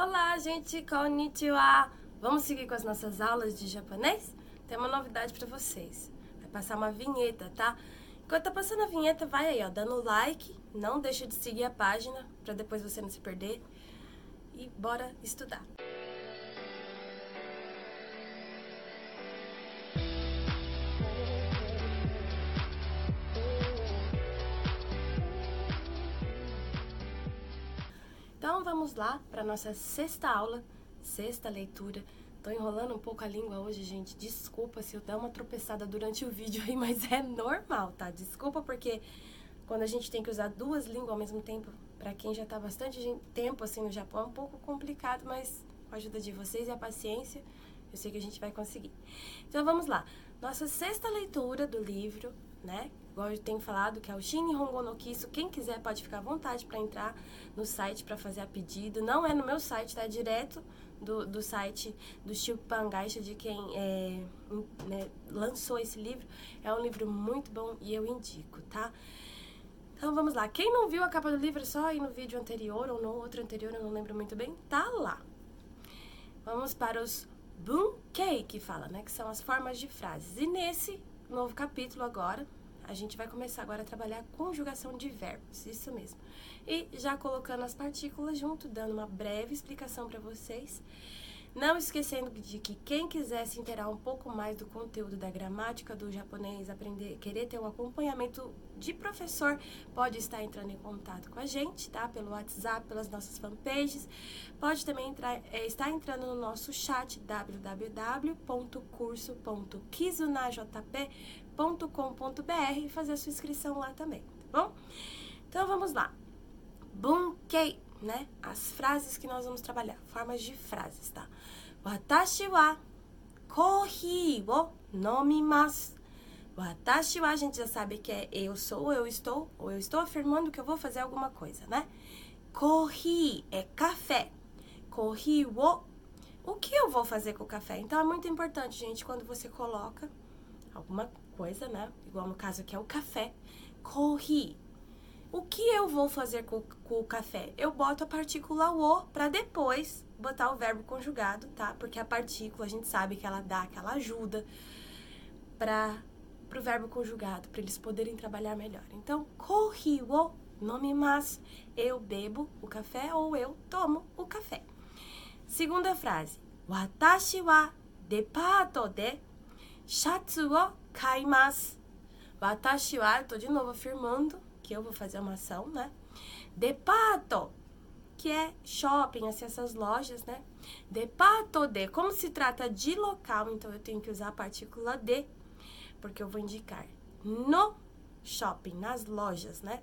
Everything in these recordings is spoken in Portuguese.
Olá, gente, konnichiwa! Vamos seguir com as nossas aulas de japonês? Tem uma novidade para vocês. Vai passar uma vinheta, tá? Enquanto tá passando a vinheta, vai aí, ó, dando like. Não deixa de seguir a página para depois você não se perder. E bora estudar. Lá para nossa sexta aula, sexta leitura. Tô enrolando um pouco a língua hoje, gente. Desculpa se eu der uma tropeçada durante o vídeo aí, mas é normal, tá? Desculpa porque quando a gente tem que usar duas línguas ao mesmo tempo, para quem já tá bastante tempo assim no Japão, é um pouco complicado, mas com a ajuda de vocês e a paciência, eu sei que a gente vai conseguir. Então vamos lá. Nossa sexta leitura do livro, né? Igual eu tenho falado, que é o Shin Hongo no Kiso. Quem quiser pode ficar à vontade para entrar no site para fazer a pedido. Não é no meu site, tá? É direto do, do site do Shupan Gaisha, de quem é, né, lançou esse livro. É um livro muito bom e eu indico, tá? Então vamos lá. Quem não viu a capa do livro, é só aí no vídeo anterior ou no outro anterior, eu não lembro muito bem, tá lá. Vamos para os bunkei, que fala, né? Que são as formas de frases. E nesse novo capítulo agora, a gente vai começar agora a trabalhar conjugação de verbos, isso mesmo. E já colocando as partículas junto, dando uma breve explicação para vocês. Não esquecendo de que quem quiser se inteirar um pouco mais do conteúdo da gramática do japonês, aprender, querer ter um acompanhamento de professor, pode estar entrando em contato com a gente, tá? Pelo WhatsApp, pelas nossas fanpages. Pode também entrar, é, estar entrando no nosso chat www.curso.kizunajp.com bunkei.com.br e fazer a sua inscrição lá também, tá bom? Então vamos lá. Bunkei, né? As frases que nós vamos trabalhar, formas de frases, tá? Watashi wa kohi wo nomimasu. Watashi wa a gente já sabe que é eu sou, eu estou, ou eu estou afirmando que eu vou fazer alguma coisa, né? Kohi é café. Kohi wo o que eu vou fazer com o café? Então é muito importante, gente, quando você coloca alguma coisa, né? Igual no caso aqui é o café. Corri. O que eu vou fazer com, com o café? Eu boto a partícula o para depois botar o verbo conjugado, tá? Porque a partícula, a gente sabe que ela dá aquela ajuda para o verbo conjugado, para eles poderem trabalhar melhor. Então, corri o nome mas eu bebo o café ou eu tomo o café. Segunda frase. Watashi wa depato de shatsu wo kaimasu. Watashi wa, tô de novo afirmando que eu vou fazer uma ação, né? Depato, que é shopping, assim, essas lojas, né? Depato de, como se trata de local, então eu tenho que usar a partícula de, porque eu vou indicar no shopping, nas lojas, né?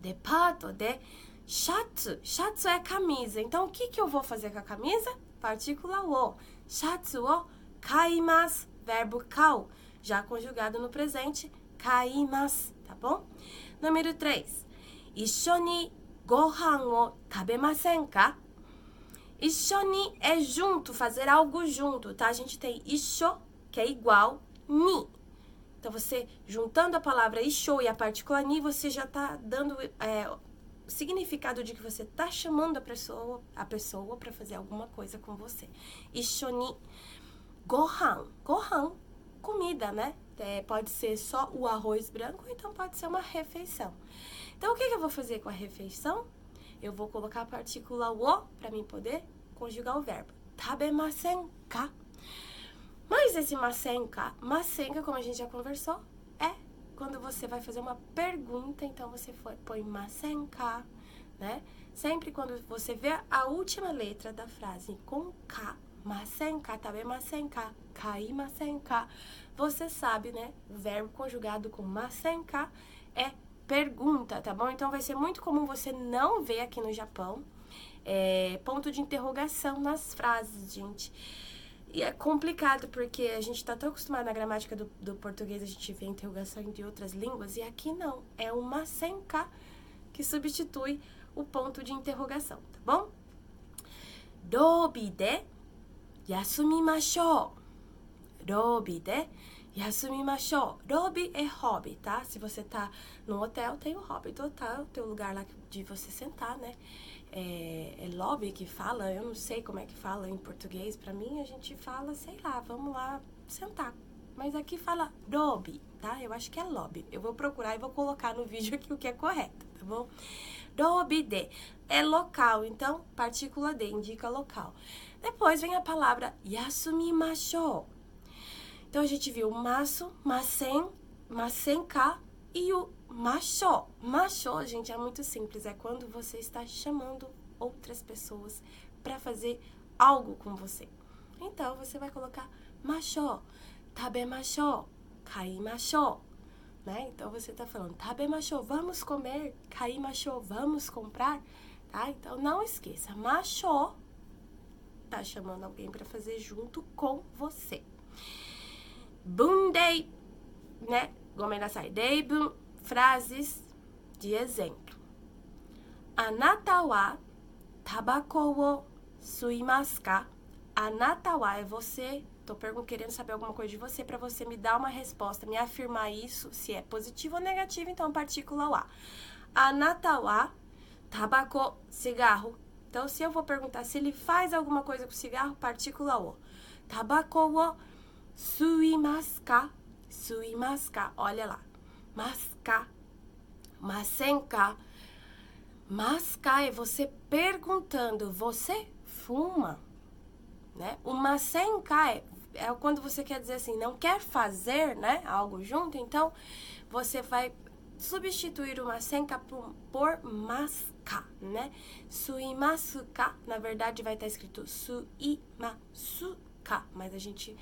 Depato de shatsu. Shatsu é camisa. Então, o que, que eu vou fazer com a camisa? Partícula o. Shatsu o kaimasu verbo kau, já conjugado no presente, kaimasu, tá bom? Número 3. Ishoni gohan o tabemasen ka? Ishoni é junto, fazer algo junto, tá? A gente tem isho, que é igual, ni. Então, você, juntando a palavra isho e a partícula ni, você já tá dando é, significado de que você tá chamando a pessoa, a pessoa para fazer alguma coisa com você. Ishoni Gohan. Gohan, comida, né? É, pode ser só o arroz branco, então pode ser uma refeição. Então, o que, que eu vou fazer com a refeição? Eu vou colocar a partícula o para mim poder conjugar o verbo. Tabemasen. Mas esse masenka, masenka, como a gente já conversou, é quando você vai fazer uma pergunta, então você põe masenka, né? Sempre quando você vê a última letra da frase com K, masenka, tabemasenka, kaimasenka. Você sabe, né? O verbo conjugado com masenka é pergunta, tá bom? Então vai ser muito comum você não ver aqui no Japão é, ponto de interrogação nas frases, gente. E é complicado porque a gente está tão acostumado na gramática do, do, português, a gente vê interrogação de outras línguas, e aqui não. É uma senka que substitui o ponto de interrogação, tá bom? Dobi de 休みましょう。ロビで Yasumimashou. Lobby é hobby, tá? Se você tá no hotel, tem o hobby do hotel, tem o lugar lá de você sentar, né? É, é lobby que fala, eu não sei como é que fala em português. Pra mim, a gente fala, sei lá, vamos lá sentar. Mas aqui fala lobby, tá? Eu acho que é lobby. Eu vou procurar e vou colocar no vídeo aqui o que é correto, tá bom? Lobby de é local, então partícula de indica local. Depois vem a palavra yasumimashou então a gente viu maço, masen, masenka e o macho. Macho, gente, é muito simples. É quando você está chamando outras pessoas para fazer algo com você. Então você vai colocar macho, tabemacho, kaimacho. Né? Então você está falando tabemacho, vamos comer, kaimacho, vamos comprar. Tá? Então não esqueça, macho tá chamando alguém para fazer junto com você. Bundei, né? Gomenasai. Deibun, frases de exemplo. Anata wa tabako wo suimasu ka? Anata wa é você. Tô querendo saber alguma coisa de você para você me dar uma resposta, me afirmar isso, se é positivo ou negativo, então partícula wa. Anata wa tabako, cigarro. Então, se eu vou perguntar se ele faz alguma coisa com cigarro, partícula o. Tabako wo? Suimasu ka? Olha lá. Masca. Masenka. Masca é você perguntando, você fuma? Né? O masenka é, é quando você quer dizer assim, não quer fazer né, algo junto, então você vai substituir o masenka por, masca, né? Suimasuka, na verdade vai estar escrito suimasuka, mas a gente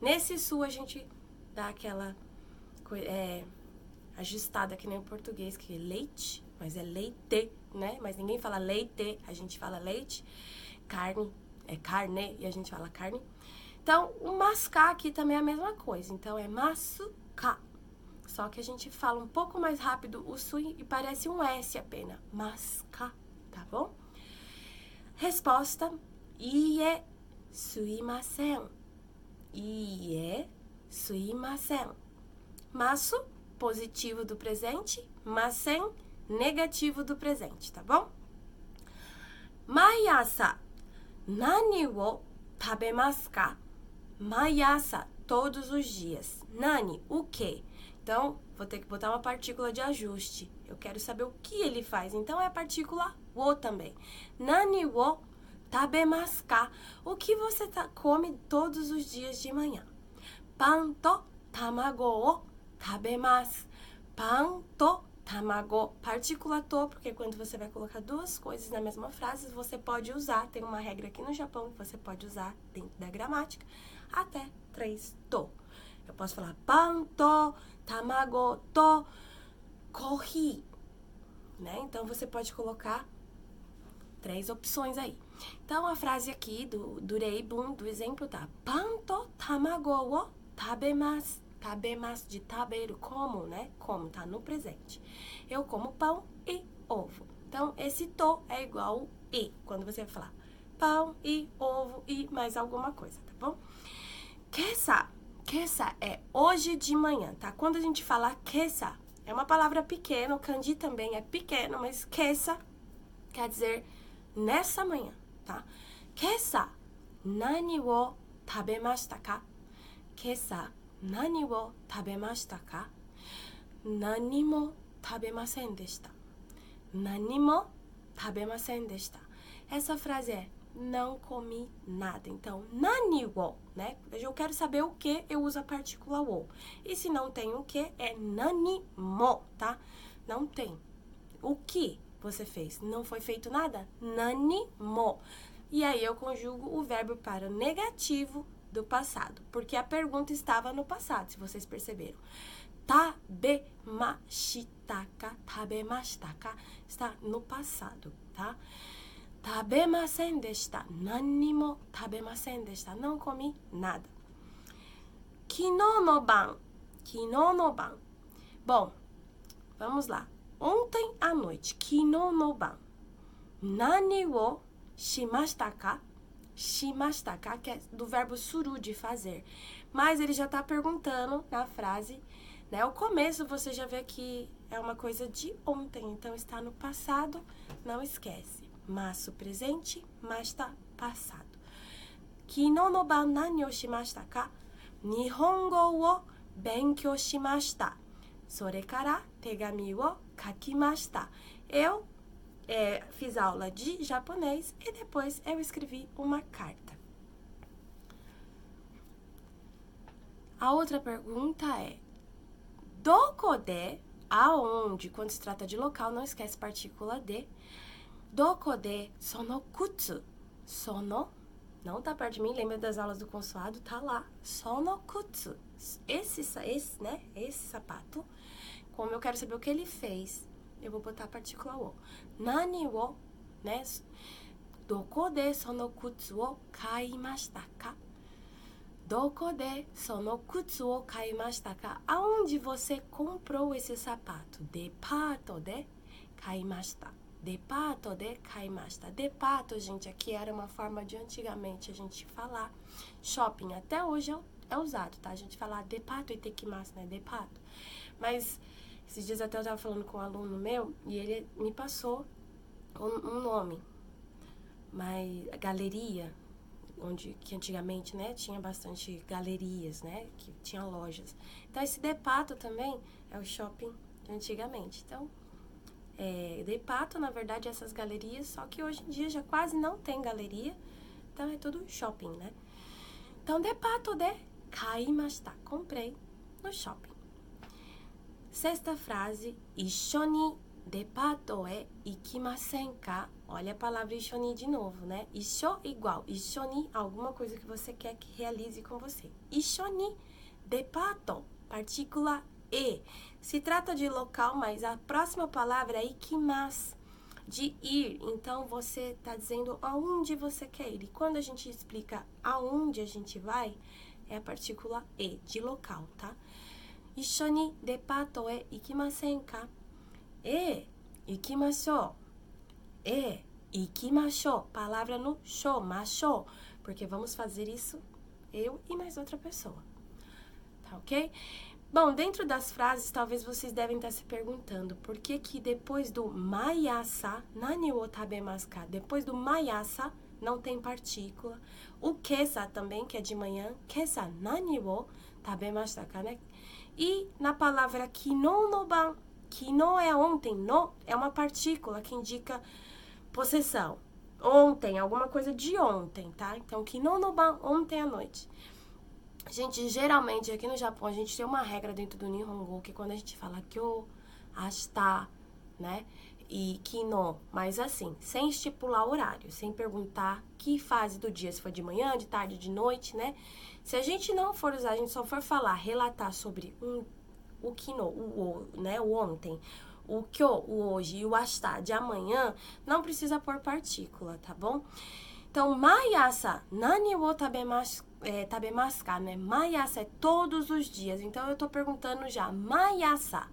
Nesse sul a gente dá aquela é, ajustada aqui nem português, que é leite, mas é leite, né? Mas ninguém fala leite, a gente fala leite. Carne, é carne, e a gente fala carne. Então, o mascar aqui também é a mesma coisa. Então, é masuka. Só que a gente fala um pouco mais rápido o su e parece um S apenas. Masca, tá bom? Resposta: Ie suimasen ie suimasen. Masu, positivo do presente, masen, negativo do presente, tá bom? Maiasa, nani wo tabemasu ka? Maiasa, todos os dias. Nani, o que? Então, vou ter que botar uma partícula de ajuste. Eu quero saber o que ele faz. Então, é a partícula wo também. Nani wo tabemasu ka? O que você tá, come todos os dias de manhã? Pan to tamago o tabemasu. Pan to tamago. Partícula to, porque quando você vai colocar duas coisas na mesma frase, você pode usar, tem uma regra aqui no Japão que você pode usar dentro da gramática, até três to. Eu posso falar pan to tamago to kohi, né? Então você pode colocar três opções aí. Então, a frase aqui do, do Reibun, do exemplo, tá? Panto tamago wo tabemasu. Tabemasu de tabeiro, como, né? Como, tá no presente. Eu como pão e ovo. Então, esse to é igual e, quando você falar pão e ovo e mais alguma coisa, tá bom? Kessa. Kessa é hoje de manhã, tá? Quando a gente fala kessa, é uma palavra pequena, o kanji também é pequeno, mas kessa quer dizer nessa manhã, tá? Kessa, nani wo tabemashita ka? Kessa, nani wo tabemashita ka? Nani mo tabemasen deshita. Nani mo tabemasen deshita. Essa frase é não comi nada. Então, nani wo, né? Eu quero saber o que, eu uso a partícula wo. E se não tem o que, é nani mo, tá? Não tem. O que? você fez? Não foi feito nada? Nani mo. E aí eu conjugo o verbo para o negativo do passado, porque a pergunta estava no passado, se vocês perceberam. Tabemashitaka, tabemashitaka está no passado, tá? Tabemasen deshita, nani mo tabemasen deshita, não comi nada. Kino no ban, kino no ban. Bom, vamos lá. Ontem à noite, kino no ban. Nani wo shimashita ka? shimashita, que é do verbo suru, de fazer. Mas ele já tá perguntando na frase, né? O começo você já vê que é uma coisa de ontem, então está no passado, não esquece. Mas o presente, mas está passado. Kino no ban nani o shimashita ka? Nihongo wo benkyou shimashita. Sore kara tegami wo kakimashita. Eu é, fiz aula de japonês e depois eu escrevi uma carta. A outra pergunta é: Doko de, aonde, quando se trata de local, não esquece partícula de. Doko de sono kutsu. Sono, não tá perto de mim, lembra das aulas do consulado? Tá lá. Sono kutsu. Esse, esse, né? Esse sapato. Como eu quero saber o que ele fez, eu vou botar a partícula o. Nani wo, né? Doko de sono kutsu o kaimashita ka? Doko de sono kutsu o kaimashita ka? Aonde você comprou esse sapato? Depato de kaimashita. Depato de kaimashita. Depato, gente, aqui era uma forma de antigamente a gente falar shopping. Até hoje é, é usado, tá? A gente falar depato e tekimasu, né? Depato. Mas esses dias até eu estava falando com um aluno meu e ele me passou um, um nome. Mas galeria, onde que antigamente, né, tinha bastante galerias, né, que tinha lojas. Então esse Depato também é o shopping de antigamente. Então, é, Depato, na verdade, é essas galerias, só que hoje em dia já quase não tem galeria. Então é tudo shopping, né? Então, Depato de kaimashita. Comprei no shopping. Sexta frase, Ishoni depato e ikimasen ka? Olha a palavra Ishoni de novo, né? Isho igual, Ishoni, alguma coisa que você quer que realize com você. Ishoni depato, partícula e. Se trata de local, mas a próxima palavra é ikimas, de ir. Então você está dizendo aonde você quer ir. E quando a gente explica aonde a gente vai, é a partícula e, de local, tá? Ishoni depato e é ikimasen ka? E ikimashou. E ikimashou. Palavra no show, macho, porque vamos fazer isso eu e mais outra pessoa. Tá OK? Bom, dentro das frases, talvez vocês devem estar se perguntando por que que depois do mayasa, nani wo tabemasu? Depois do mayasa, não tem partícula. O kesa também, que é de manhã, kesa nani wo tabemasu ka, né? E na palavra kino no ban, kino é ontem, no é uma partícula que indica possessão. Ontem, alguma coisa de ontem, tá? Então, kino no ban, ontem à noite. Gente, geralmente aqui no Japão a gente tem uma regra dentro do Nihongo que quando a gente fala kyo, ashita, né? E kino, mas assim, sem estipular horário, sem perguntar que fase do dia, se foi de manhã, de tarde, de noite, né? Se a gente não for usar, a gente só for falar, relatar sobre um, o kino, o, o, né, o ontem, o kyo, o hoje e o asta de amanhã, não precisa pôr partícula, tá bom? Então, mayasa, nani wo tabemasu, é, tabemasu ka, né? Mayasa é todos os dias. Então, eu tô perguntando já, mayasa.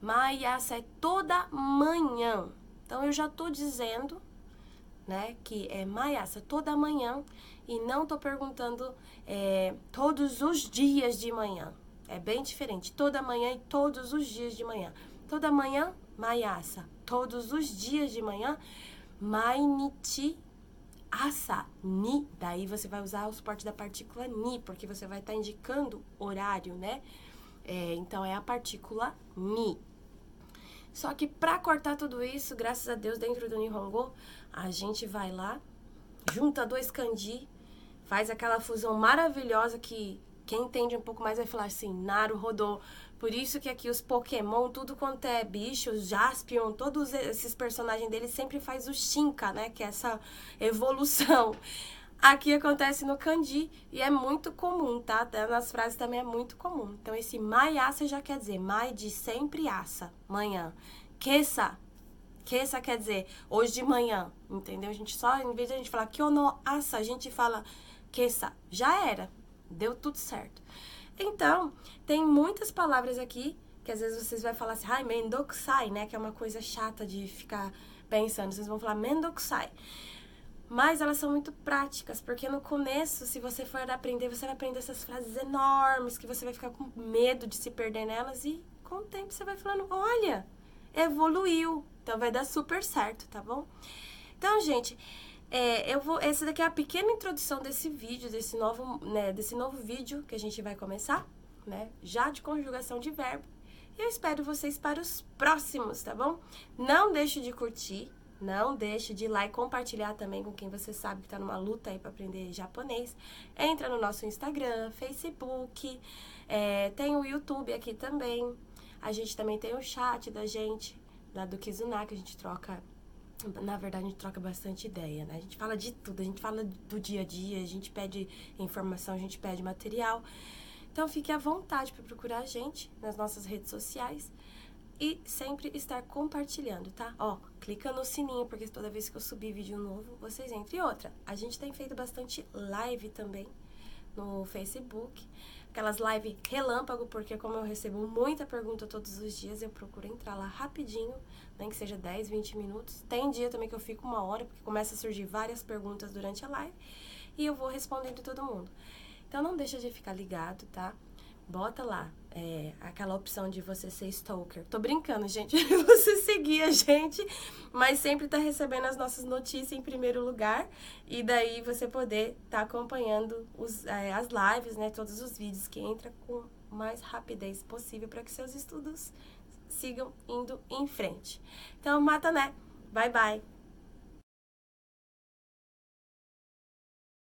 Mayasa é toda manhã. Então, eu já tô dizendo, né, que é mayasa, toda manhã e não tô perguntando é, todos os dias de manhã. É bem diferente. Toda manhã e todos os dias de manhã. Toda manhã, maiasa. Todos os dias de manhã, mainichi asa, ni. Daí você vai usar o suporte da partícula ni, porque você vai estar tá indicando horário, né? É, então é a partícula ni. Só que para cortar tudo isso, graças a Deus, dentro do Nihongo, a gente vai lá, junta dois kanji faz aquela fusão maravilhosa que quem entende um pouco mais vai falar assim, Naru rodou. Por isso que aqui os Pokémon, tudo quanto é bicho, Jaspion, todos esses personagens deles sempre faz o Shinka, né? Que é essa evolução. Aqui acontece no kanji e é muito comum, tá? Nas frases também é muito comum. Então, esse maiasa já quer dizer mai de sempre asa, manhã. Kesa, kesa quer dizer hoje de manhã, entendeu? A gente só, em vez de a gente falar kyono asa, a gente fala Kessa, já era. Deu tudo certo. Então, tem muitas palavras aqui que às vezes vocês vão falar assim, ai, mendokusai, né? Que é uma coisa chata de ficar pensando. Vocês vão falar mendokusai. Mas elas são muito práticas, porque no começo, se você for aprender, você vai aprender essas frases enormes que você vai ficar com medo de se perder nelas e com o tempo você vai falando, olha, evoluiu. Então vai dar super certo, tá bom? Então, gente, é, eu vou. Essa daqui é a pequena introdução desse vídeo, desse novo, né, desse novo vídeo que a gente vai começar, né? Já de conjugação de verbo. Eu espero vocês para os próximos, tá bom? Não deixe de curtir, não deixe de ir lá e compartilhar também com quem você sabe que está numa luta aí para aprender japonês. Entra no nosso Instagram, Facebook, é, tem o YouTube aqui também. A gente também tem o chat da gente, lá do Kizuna, que a gente troca. Na verdade, a gente troca bastante ideia, né? A gente fala de tudo, a gente fala do dia a dia, a gente pede informação, a gente pede material. Então, fique à vontade para procurar a gente nas nossas redes sociais e sempre estar compartilhando, tá? Ó, clica no sininho, porque toda vez que eu subir vídeo novo, vocês entram. E outra, a gente tem feito bastante live também no Facebook aquelas lives relâmpago, porque como eu recebo muita pergunta todos os dias, eu procuro entrar lá rapidinho, nem que seja 10, 20 minutos. Tem dia também que eu fico uma hora, porque começa a surgir várias perguntas durante a live e eu vou respondendo todo mundo. Então não deixa de ficar ligado, tá? Bota lá é, aquela opção de você ser stalker. Tô brincando, gente, você seguir a gente, mas sempre tá recebendo as nossas notícias em primeiro lugar e daí você poder tá acompanhando os, é, as lives, né, todos os vídeos que entra com mais rapidez possível para que seus estudos sigam indo em frente. Então, mata né. Bye bye.